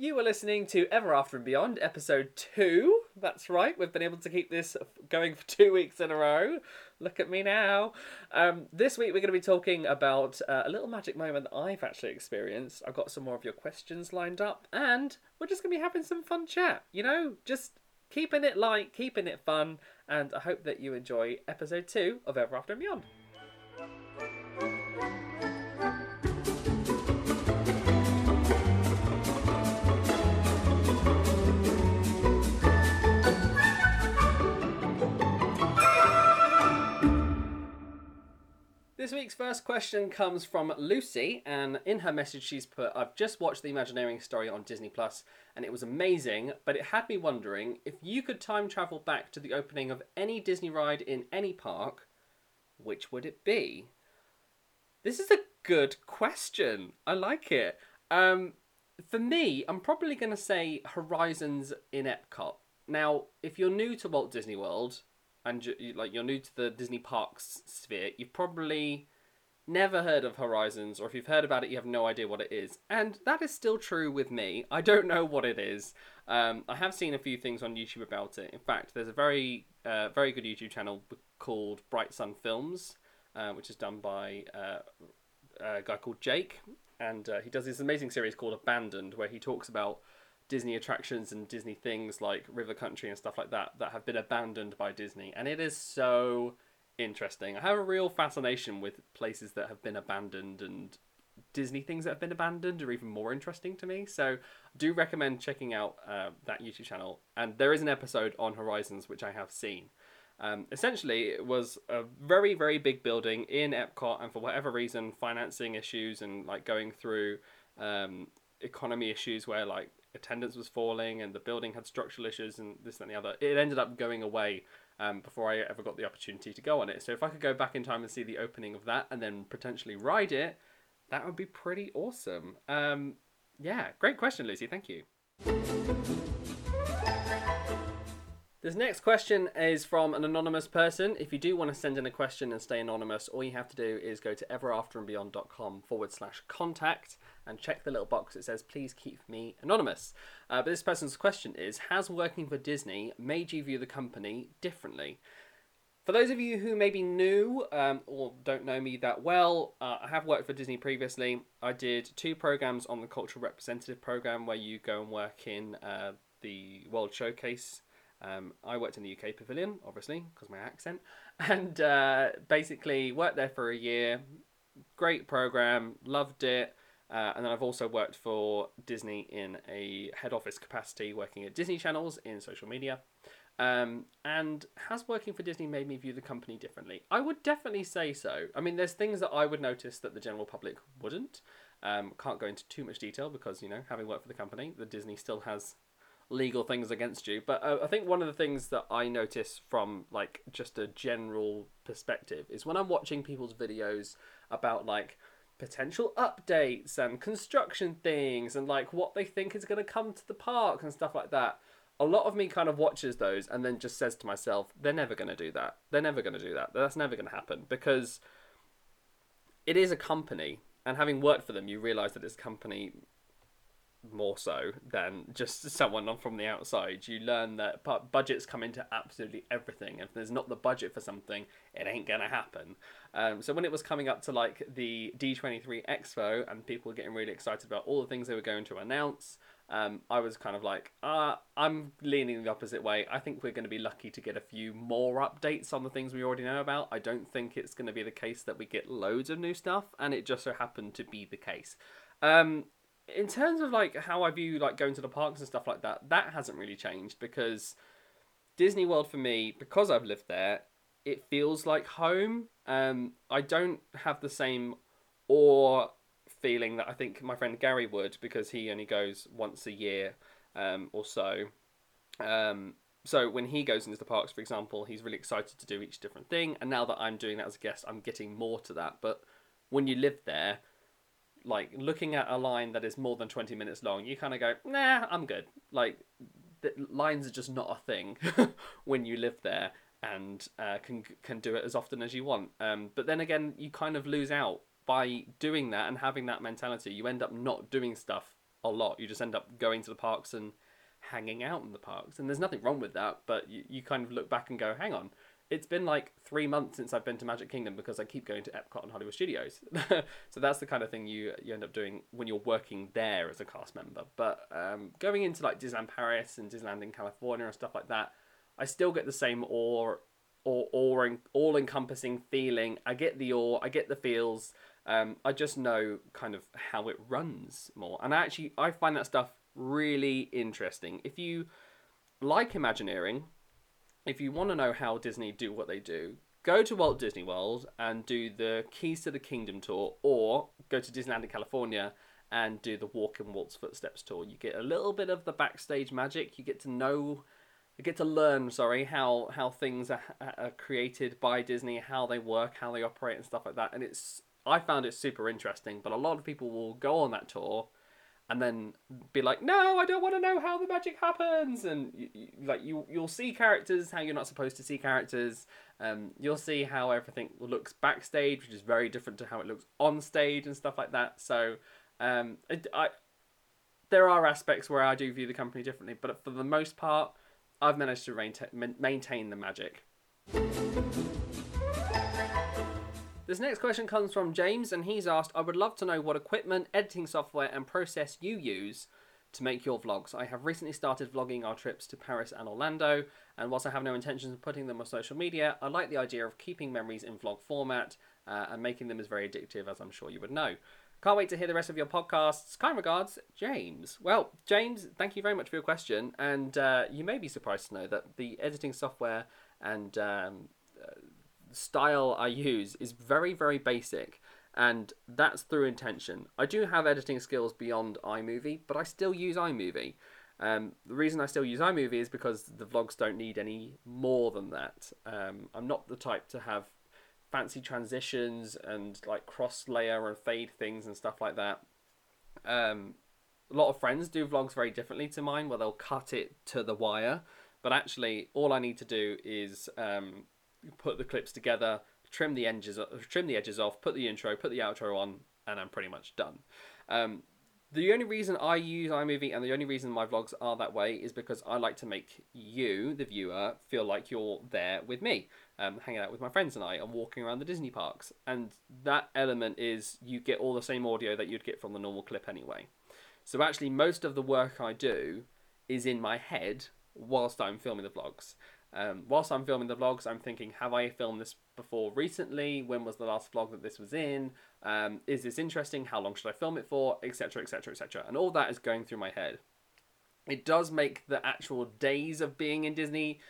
You are listening to Ever After and Beyond, episode two. That's right, we've been able to keep this going for two weeks in a row. Look at me now. Um, this week we're going to be talking about uh, a little magic moment that I've actually experienced. I've got some more of your questions lined up, and we're just going to be having some fun chat. You know, just keeping it light, keeping it fun, and I hope that you enjoy episode two of Ever After and Beyond. This week's first question comes from Lucy, and in her message, she's put I've just watched the Imagineering story on Disney Plus, and it was amazing, but it had me wondering if you could time travel back to the opening of any Disney ride in any park, which would it be? This is a good question. I like it. Um, for me, I'm probably going to say Horizons in Epcot. Now, if you're new to Walt Disney World, and you, like you're new to the Disney parks sphere, you've probably never heard of Horizons, or if you've heard about it, you have no idea what it is. And that is still true with me. I don't know what it is. Um, I have seen a few things on YouTube about it. In fact, there's a very, uh, very good YouTube channel called Bright Sun Films, uh, which is done by uh, a guy called Jake, and uh, he does this amazing series called Abandoned, where he talks about Disney attractions and Disney things like River Country and stuff like that that have been abandoned by Disney, and it is so interesting. I have a real fascination with places that have been abandoned and Disney things that have been abandoned are even more interesting to me. So, I do recommend checking out uh, that YouTube channel. And there is an episode on Horizons which I have seen. Um, essentially, it was a very, very big building in Epcot, and for whatever reason, financing issues and like going through um, economy issues where like attendance was falling and the building had structural issues and this and the other. It ended up going away um, before I ever got the opportunity to go on it. So if I could go back in time and see the opening of that and then potentially ride it, that would be pretty awesome. Um, yeah, great question, Lucy. Thank you. This next question is from an anonymous person. If you do want to send in a question and stay anonymous, all you have to do is go to everafterandbeyond.com forward slash contact and check the little box that says, please keep me anonymous. Uh, but this person's question is Has working for Disney made you view the company differently? For those of you who may be new um, or don't know me that well, uh, I have worked for Disney previously. I did two programs on the Cultural Representative Program where you go and work in uh, the World Showcase um, I worked in the UK Pavilion, obviously, because my accent, and uh, basically worked there for a year. Great program, loved it. Uh, and then I've also worked for Disney in a head office capacity, working at Disney channels in social media. Um, and has working for Disney made me view the company differently? I would definitely say so. I mean, there's things that I would notice that the general public wouldn't. Um, can't go into too much detail because, you know, having worked for the company, the Disney still has legal things against you. But uh, I think one of the things that I notice from like just a general perspective is when I'm watching people's videos about like potential updates and construction things and like what they think is going to come to the park and stuff like that. A lot of me kind of watches those and then just says to myself, they're never going to do that. They're never going to do that. That's never going to happen because it is a company and having worked for them, you realize that this company more so than just someone from the outside. You learn that budgets come into absolutely everything. If there's not the budget for something, it ain't gonna happen. Um, so when it was coming up to like the D23 Expo and people were getting really excited about all the things they were going to announce, um, I was kind of like, uh, I'm leaning the opposite way. I think we're going to be lucky to get a few more updates on the things we already know about. I don't think it's going to be the case that we get loads of new stuff, and it just so happened to be the case. Um, in terms of like how I view like going to the parks and stuff like that, that hasn't really changed because Disney World for me, because I've lived there, it feels like home. Um, I don't have the same awe feeling that I think my friend Gary would because he only goes once a year um, or so. Um, so when he goes into the parks, for example, he's really excited to do each different thing. And now that I'm doing that as a guest, I'm getting more to that. But when you live there, like looking at a line that is more than 20 minutes long you kind of go nah i'm good like the lines are just not a thing when you live there and uh, can can do it as often as you want um, but then again you kind of lose out by doing that and having that mentality you end up not doing stuff a lot. You just end up going to the parks and hanging out in the parks, and there's nothing wrong with that. But you, you kind of look back and go, hang on, it's been like three months since I've been to Magic Kingdom because I keep going to Epcot and Hollywood Studios. so that's the kind of thing you you end up doing when you're working there as a cast member. But um, going into like Disneyland Paris and Disneyland in California and stuff like that, I still get the same awe or or all encompassing feeling. I get the awe, I get the feels. Um, I just know kind of how it runs more, and I actually I find that stuff really interesting. If you like Imagineering, if you want to know how Disney do what they do, go to Walt Disney World and do the Keys to the Kingdom tour, or go to Disneyland in California and do the Walk in Walt's Footsteps tour. You get a little bit of the backstage magic. You get to know, you get to learn, sorry, how how things are, are created by Disney, how they work, how they operate, and stuff like that. And it's I found it super interesting. But a lot of people will go on that tour and then be like, "No, I don't want to know how the magic happens." And you, you, like you, you'll see characters how you're not supposed to see characters. Um, you'll see how everything looks backstage, which is very different to how it looks on stage and stuff like that. So, um, it, I, there are aspects where I do view the company differently, but for the most part, I've managed to maintain maintain the magic. This next question comes from James, and he's asked I would love to know what equipment, editing software, and process you use to make your vlogs. I have recently started vlogging our trips to Paris and Orlando, and whilst I have no intentions of putting them on social media, I like the idea of keeping memories in vlog format uh, and making them as very addictive as I'm sure you would know. Can't wait to hear the rest of your podcasts. Kind regards, James. Well, James, thank you very much for your question, and uh, you may be surprised to know that the editing software and um, style I use is very, very basic, and that's through intention. I do have editing skills beyond iMovie, but I still use iMovie. Um, the reason I still use iMovie is because the vlogs don't need any more than that. Um, I'm not the type to have fancy transitions and like cross layer and fade things and stuff like that. Um, a lot of friends do vlogs very differently to mine, where they'll cut it to the wire. But actually, all I need to do is um, put the clips together, trim the edges, trim the edges off, put the intro, put the outro on, and I'm pretty much done. Um, the only reason I use iMovie and the only reason my vlogs are that way is because I like to make you, the viewer, feel like you're there with me, um, hanging out with my friends and I, and walking around the Disney parks. And that element is you get all the same audio that you'd get from the normal clip anyway. So actually, most of the work I do is in my head whilst I'm filming the vlogs. Um, whilst I'm filming the vlogs, I'm thinking, have I filmed this before recently? When was the last vlog that this was in? Um, is this interesting? How long should I film it for? Etc. Etc. Etc. And all that is going through my head. It does make the actual days of being in Disney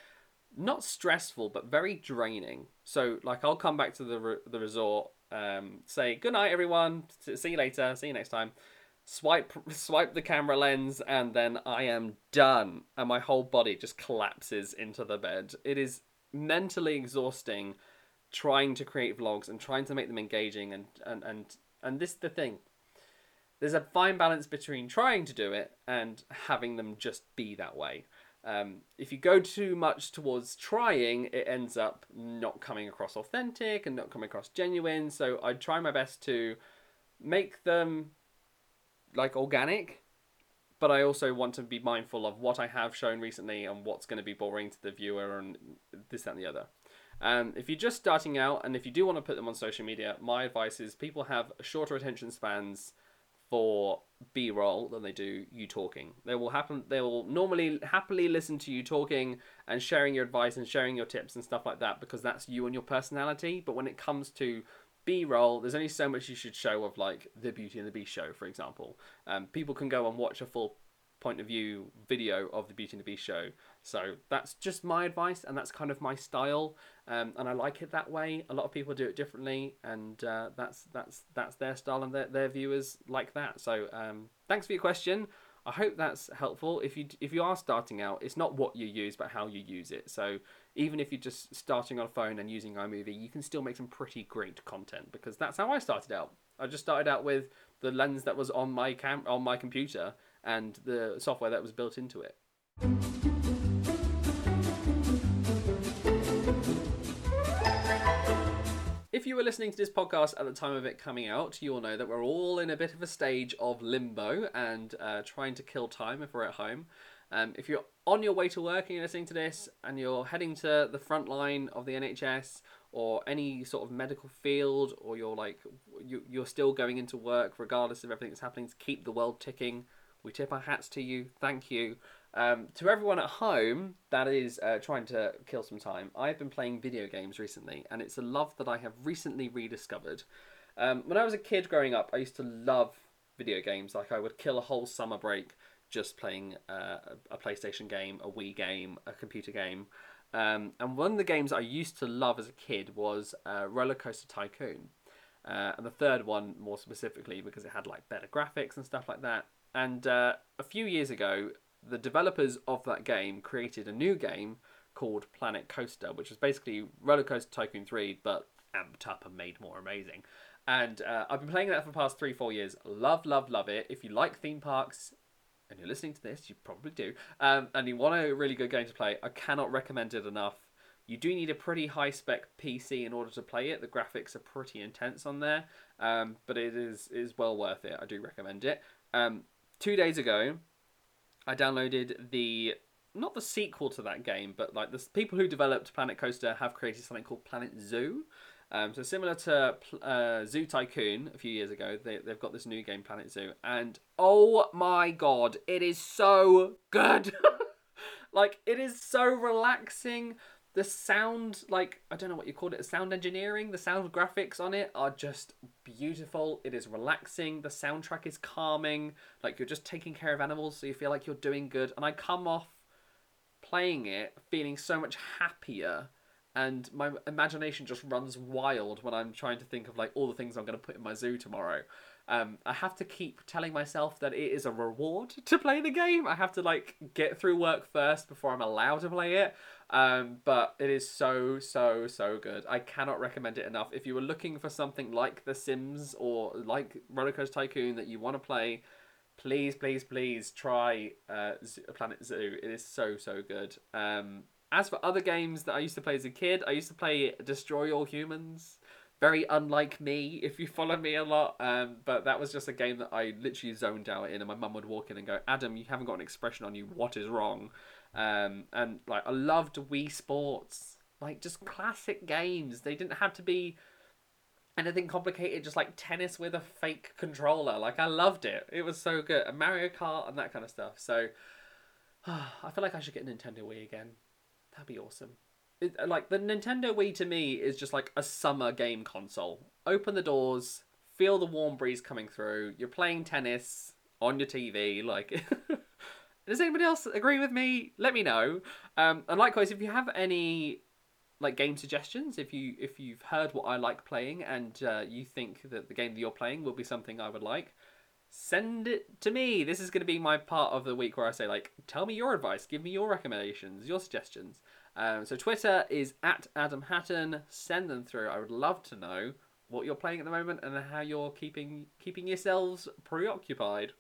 not stressful, but very draining. So, like, I'll come back to the re- the resort, um, say good night, everyone. See you later. See you next time swipe swipe the camera lens and then I am done and my whole body just collapses into the bed. It is mentally exhausting trying to create vlogs and trying to make them engaging and and and and this is the thing. There's a fine balance between trying to do it and having them just be that way. Um, if you go too much towards trying, it ends up not coming across authentic and not coming across genuine. So I try my best to make them like organic, but I also want to be mindful of what I have shown recently and what's going to be boring to the viewer and this, that, and the other. Um, if you're just starting out and if you do want to put them on social media, my advice is people have shorter attention spans for B-roll than they do you talking. They will happen. They will normally happily listen to you talking and sharing your advice and sharing your tips and stuff like that because that's you and your personality. But when it comes to B roll, there's only so much you should show of like the Beauty and the Beast show, for example. Um, people can go and watch a full point of view video of the Beauty and the Beast show. So that's just my advice, and that's kind of my style, um, and I like it that way. A lot of people do it differently, and uh, that's that's that's their style, and their, their viewers like that. So um, thanks for your question. I hope that's helpful. If you if you are starting out, it's not what you use, but how you use it. So even if you're just starting on a phone and using iMovie, you can still make some pretty great content because that's how I started out. I just started out with the lens that was on my cam on my computer and the software that was built into it. If you were listening to this podcast at the time of it coming out, you will know that we're all in a bit of a stage of limbo and uh, trying to kill time if we're at home. Um, if you're on your way to work and you're listening to this and you're heading to the front line of the NHS or any sort of medical field, or you're like you, you're still going into work regardless of everything that's happening to keep the world ticking, we tip our hats to you. Thank you. Um, to everyone at home that is uh, trying to kill some time, I've been playing video games recently, and it's a love that I have recently rediscovered. Um, when I was a kid growing up, I used to love video games. Like I would kill a whole summer break just playing uh, a PlayStation game, a Wii game, a computer game. Um, and one of the games I used to love as a kid was uh, Roller Coaster Tycoon. Uh, and the third one, more specifically, because it had like better graphics and stuff like that. And uh, a few years ago, the developers of that game created a new game called Planet Coaster, which is basically Roller Coaster Tycoon 3, but amped up and made more amazing. And uh, I've been playing that for the past three, four years. Love, love, love it. If you like theme parks, and you're listening to this, you probably do, um, and you want a really good game to play, I cannot recommend it enough. You do need a pretty high spec PC in order to play it. The graphics are pretty intense on there, um, but it is is well worth it. I do recommend it. Um, two days ago, I downloaded the not the sequel to that game, but like the people who developed Planet Coaster have created something called Planet Zoo. Um, so similar to uh, Zoo Tycoon a few years ago, they, they've got this new game, Planet Zoo, and oh my god, it is so good! like, it is so relaxing. The sound, like, I don't know what you called it, the sound engineering, the sound graphics on it are just beautiful. It is relaxing. The soundtrack is calming. Like, you're just taking care of animals, so you feel like you're doing good. And I come off playing it feeling so much happier and my imagination just runs wild when I'm trying to think of like all the things I'm going to put in my zoo tomorrow. Um, I have to keep telling myself that it is a reward to play the game. I have to like get through work first before I'm allowed to play it. Um, but it is so so so good. I cannot recommend it enough. If you were looking for something like The Sims or like Rollercoaster Tycoon that you want to play, please please please try uh, Planet Zoo. It is so so good. Um, as for other games that I used to play as a kid, I used to play Destroy All Humans. Very unlike me, if you follow me a lot. Um, but that was just a game that I literally zoned out in, and my mum would walk in and go, "Adam, you haven't got an expression on you. What is wrong?" Um, and like I loved Wii Sports, like just classic games. They didn't have to be anything complicated, just like tennis with a fake controller. Like I loved it. It was so good. And Mario Kart and that kind of stuff. So I feel like I should get a Nintendo Wii again. That'd be awesome. It, like the Nintendo Wii to me is just like a summer game console. Open the doors, feel the warm breeze coming through. You're playing tennis on your TV. Like, does anybody else agree with me? Let me know. Um, and likewise, if you have any like game suggestions, if you if you've heard what I like playing and uh, you think that the game that you're playing will be something I would like, send it to me. This is going to be my part of the week where I say, like, tell me your advice, give me your recommendations, your suggestions. Um, so Twitter is at Adam Hattan. Send them through. I would love to know what you're playing at the moment and how you're keeping keeping yourselves preoccupied.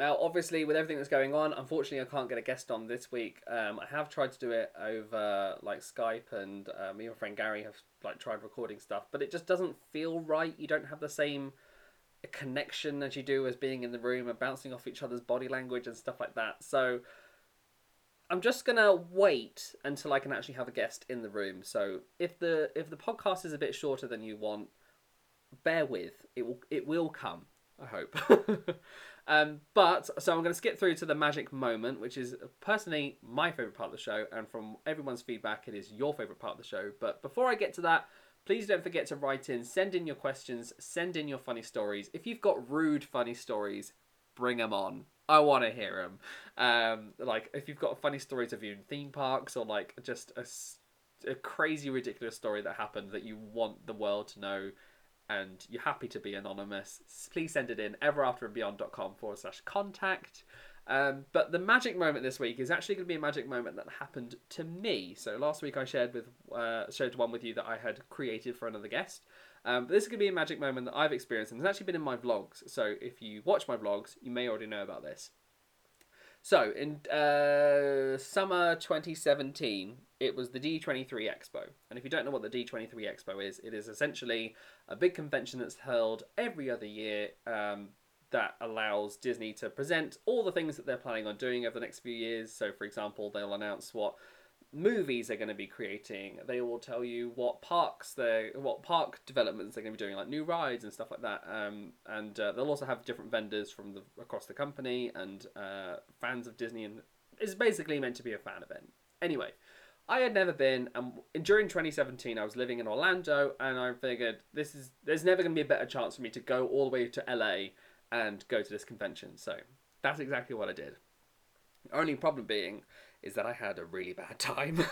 Now, obviously, with everything that's going on, unfortunately, I can't get a guest on this week. Um, I have tried to do it over like Skype, and uh, me and my friend Gary have like tried recording stuff, but it just doesn't feel right. You don't have the same connection as you do as being in the room and bouncing off each other's body language and stuff like that. So I'm just gonna wait until I can actually have a guest in the room. So if the if the podcast is a bit shorter than you want, bear with. It will it will come. I hope. Um, but so I'm going to skip through to the magic moment, which is personally my favorite part of the show, and from everyone's feedback, it is your favorite part of the show. But before I get to that, please don't forget to write in, send in your questions, send in your funny stories. If you've got rude funny stories, bring them on. I want to hear them. Um, like if you've got funny stories of you in theme parks or like just a, a crazy ridiculous story that happened that you want the world to know and you're happy to be anonymous, please send it in everafterandbeyond.com forward slash contact. Um, but the magic moment this week is actually going to be a magic moment that happened to me. So last week I shared with uh, shared one with you that I had created for another guest. Um, but this is going to be a magic moment that I've experienced, and it's actually been in my vlogs. So if you watch my vlogs, you may already know about this. So in uh, summer 2017, it was the D23 Expo, and if you don't know what the D23 Expo is, it is essentially a big convention that's held every other year. Um, that allows Disney to present all the things that they're planning on doing over the next few years. So, for example, they'll announce what movies they're going to be creating. They will tell you what parks they what park developments they're going to be doing, like new rides and stuff like that. Um, and uh, they'll also have different vendors from the across the company and uh, fans of Disney, and it's basically meant to be a fan event. Anyway. I had never been, and during 2017, I was living in Orlando, and I figured this is there's never going to be a better chance for me to go all the way to LA and go to this convention. So that's exactly what I did. Only problem being is that I had a really bad time.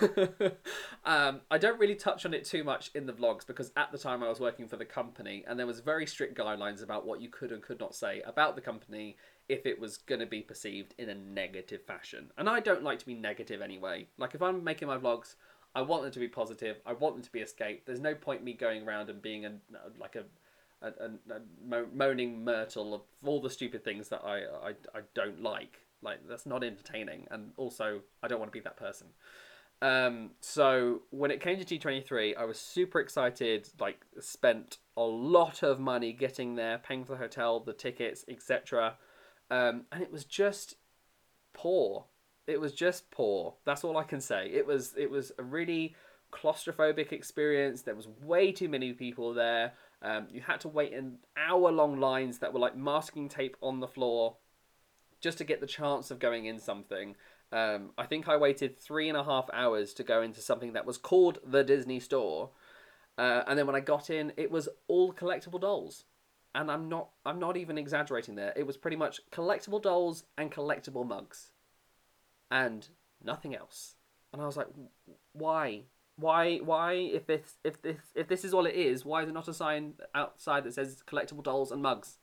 um, I don't really touch on it too much in the vlogs because at the time I was working for the company and there was very strict guidelines about what you could and could not say about the company if it was going to be perceived in a negative fashion. And I don't like to be negative anyway. Like if I'm making my vlogs, I want them to be positive. I want them to be escape. There's no point me going around and being a like a a, a, a moaning myrtle of all the stupid things that I, I I don't like. Like that's not entertaining, and also I don't want to be that person. Um, so when it came to D23, I was super excited. Like spent a lot of money getting there, paying for the hotel, the tickets, etc. Um, and it was just poor. It was just poor. That's all I can say. It was it was a really claustrophobic experience. There was way too many people there. Um, you had to wait in hour long lines that were like masking tape on the floor just to get the chance of going in something. Um, I think I waited three and a half hours to go into something that was called the Disney Store, uh, and then when I got in, it was all collectible dolls, and I'm not I'm not even exaggerating there. It was pretty much collectible dolls and collectible mugs, and nothing else. And I was like, why? Why? Why? If this, if this, if this is all it is, why is there not a sign outside that says collectible dolls and mugs?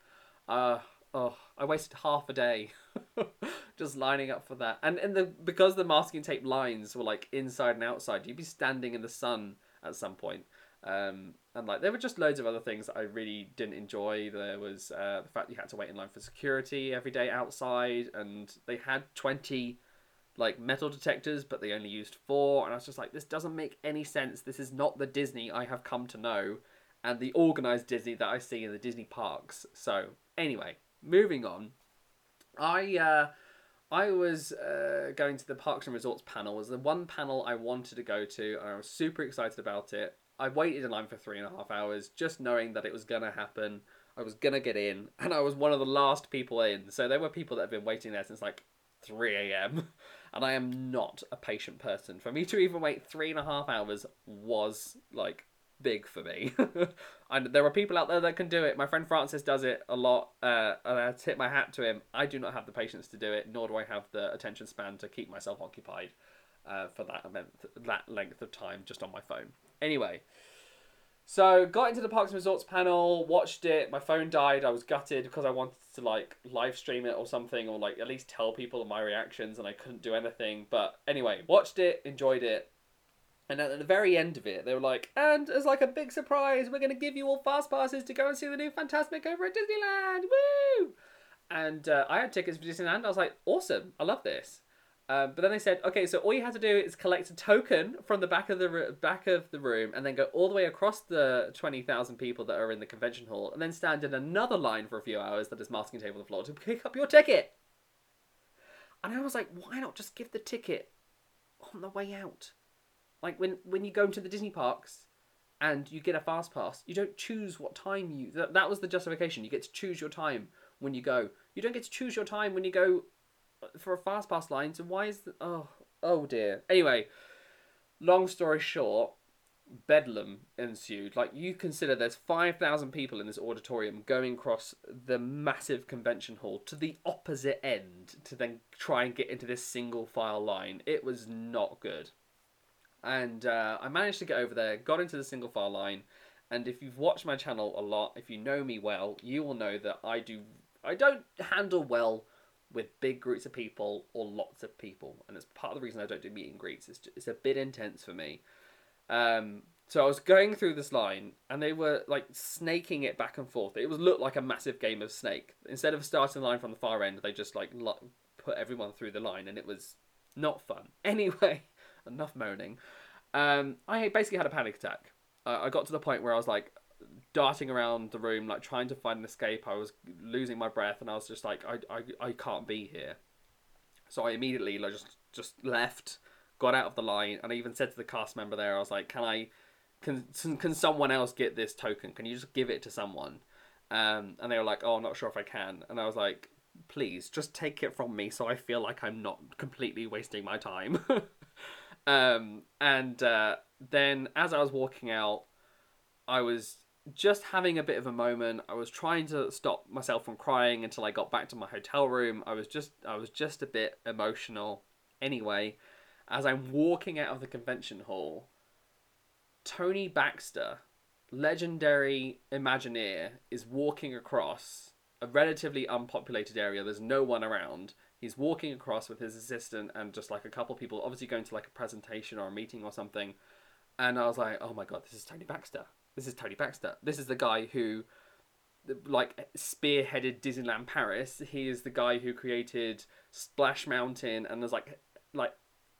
Uh, oh, I wasted half a day just lining up for that. And and the because the masking tape lines were like inside and outside, you'd be standing in the sun at some point. Um, and like there were just loads of other things that I really didn't enjoy. There was uh, the fact you had to wait in line for security every day outside, and they had twenty like metal detectors, but they only used four. And I was just like, this doesn't make any sense. This is not the Disney I have come to know, and the organized Disney that I see in the Disney parks. So anyway, moving on, I uh, I was uh, going to the Parks and Resorts panel. It was the one panel I wanted to go to, and I was super excited about it. I waited in line for three and a half hours, just knowing that it was gonna happen. I was gonna get in, and I was one of the last people in. So there were people that have been waiting there since like 3 a.m. And I am not a patient person. For me to even wait three and a half hours was like big for me. and there are people out there that can do it. My friend Francis does it a lot, uh, and I tip my hat to him. I do not have the patience to do it, nor do I have the attention span to keep myself occupied uh, for that that length of time just on my phone. Anyway, so got into the Parks and Resorts panel, watched it. My phone died. I was gutted because I wanted to like live stream it or something, or like at least tell people my reactions, and I couldn't do anything. But anyway, watched it, enjoyed it and at the very end of it, they were like, and as like a big surprise, we're going to give you all fast passes to go and see the new Fantasmic over at Disneyland. Woo! And uh, I had tickets for Disneyland. I was like, awesome, I love this. Um, but then they said, okay, so all you have to do is collect a token from the back of the back of the room, and then go all the way across the twenty thousand people that are in the convention hall, and then stand in another line for a few hours that is masking on the floor to pick up your ticket. And I was like, why not just give the ticket on the way out? Like when when you go into the Disney parks and you get a fast pass, you don't choose what time you. That, that was the justification. You get to choose your time when you go. You don't get to choose your time when you go uh, for a fast pass line. So why is the oh oh dear. Anyway, long story short, bedlam ensued. Like you consider there's five thousand people in this auditorium going across the massive convention hall to the opposite end to then try and get into this single file line. It was not good and uh, I managed to get over there, got into the single file line, and if you've watched my channel a lot, if you know me well, you will know that I do I don't handle well with big groups of people or lots of people, and it's part of the reason I don't do meet and greets. It's it's a bit intense for me. Um, so I was going through this line, and they were like snaking it back and forth. It was looked like a massive game of snake. Instead of starting the line from the far end, they just like put everyone through the line, and it was not fun. Anyway, enough moaning. Um, I basically had a panic attack. I, I got to the point where I was like darting around the room, like trying to find an escape. I was losing my breath, and I was just like, I, I, I can't be here. So I immediately like just just left, got out of the line, and I even said to the cast member there, I was like, can I, can can someone else get this token? Can you just give it to someone? Um, and they were like, oh, I'm not sure if I can. And I was like, please just take it from me so I feel like I'm not completely wasting my time. um, and uh, then as I was walking out, I was just having a bit of a moment. I was trying to stop myself from crying until I got back to my hotel room. I was just I was just a bit emotional. Anyway, as I'm walking out of the convention hall, Tony Baxter, legendary Imagineer, is walking across a relatively unpopulated area. There's no one around. He's walking across with his assistant and just like a couple people, obviously going to like a presentation or a meeting or something. And I was like, oh my god, this is Tony Baxter. This is Tony Baxter. This is the guy who, like, spearheaded Disneyland Paris. He is the guy who created Splash Mountain, and there's like, like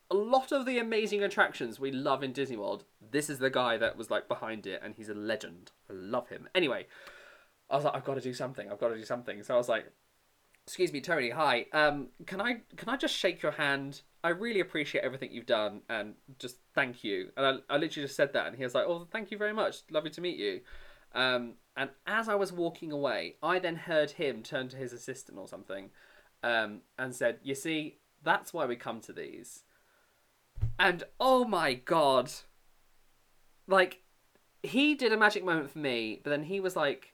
a lot of the amazing attractions we love in Disney World. This is the guy that was like behind it, and he's a legend. I love him. Anyway, I was like, I've got to do something. I've got to do something. So I was like, excuse me, Tony. Hi. Um, can I can I just shake your hand? I really appreciate everything you've done, and just thank you. And I, I literally just said that, and he was like, "Oh, thank you very much. Lovely to meet you." Um, and as I was walking away, I then heard him turn to his assistant or something, um, and said, "You see, that's why we come to these." And oh my god, like he did a magic moment for me, but then he was like,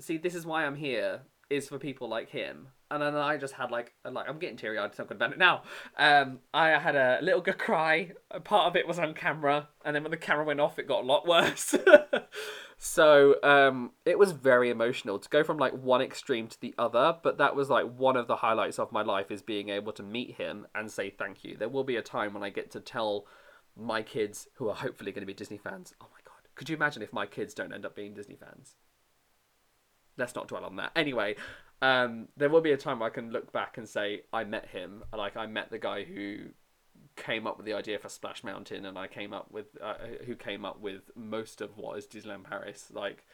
"See, this is why I'm here." Is for people like him, and then I just had like like I'm getting teary eyed talking about it now. Um, I had a little good cry. Part of it was on camera, and then when the camera went off, it got a lot worse. so um, it was very emotional to go from like one extreme to the other. But that was like one of the highlights of my life is being able to meet him and say thank you. There will be a time when I get to tell my kids who are hopefully going to be Disney fans. Oh my god, could you imagine if my kids don't end up being Disney fans? Let's not dwell on that. Anyway, um, there will be a time where I can look back and say I met him. Like I met the guy who came up with the idea for Splash Mountain, and I came up with uh, who came up with most of what is Disneyland Paris. Like,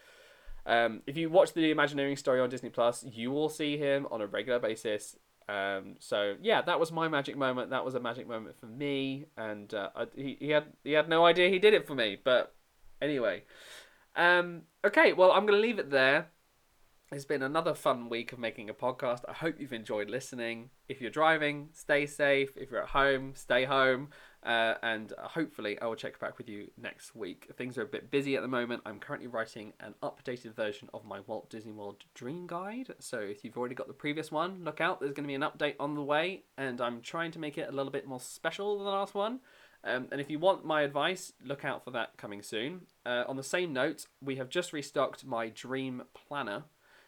um, if you watch the Imagineering story on Disney Plus, you will see him on a regular basis. Um, so yeah, that was my magic moment. That was a magic moment for me, and uh, I, he he had he had no idea he did it for me. But anyway, um, okay, well I'm gonna leave it there. It's been another fun week of making a podcast. I hope you've enjoyed listening. If you're driving, stay safe. If you're at home, stay home. Uh, and hopefully, I will check back with you next week. Things are a bit busy at the moment. I'm currently writing an updated version of my Walt Disney World Dream Guide. So if you've already got the previous one, look out. There's going to be an update on the way, and I'm trying to make it a little bit more special than the last one. Um, and if you want my advice, look out for that coming soon. Uh, on the same note, we have just restocked my Dream Planner.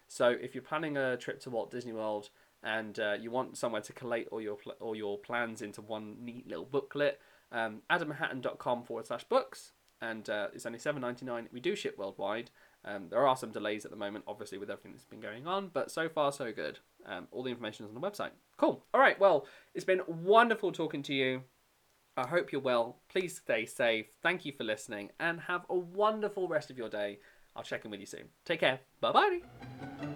So if you're planning a trip to Walt Disney World and uh, you want somewhere to collate all your pl- all your plans into one neat little booklet, um, adamhattan.com forward slash books, and uh, it's only seven ninety nine. We do ship worldwide. Um, there are some delays at the moment, obviously, with everything that's been going on, but so far so good. Um, all the information is on the website. Cool. All right. Well, it's been wonderful talking to you. I hope you're well. Please stay safe. Thank you for listening, and have a wonderful rest of your day. I'll check in with you soon. Take care. Bye bye.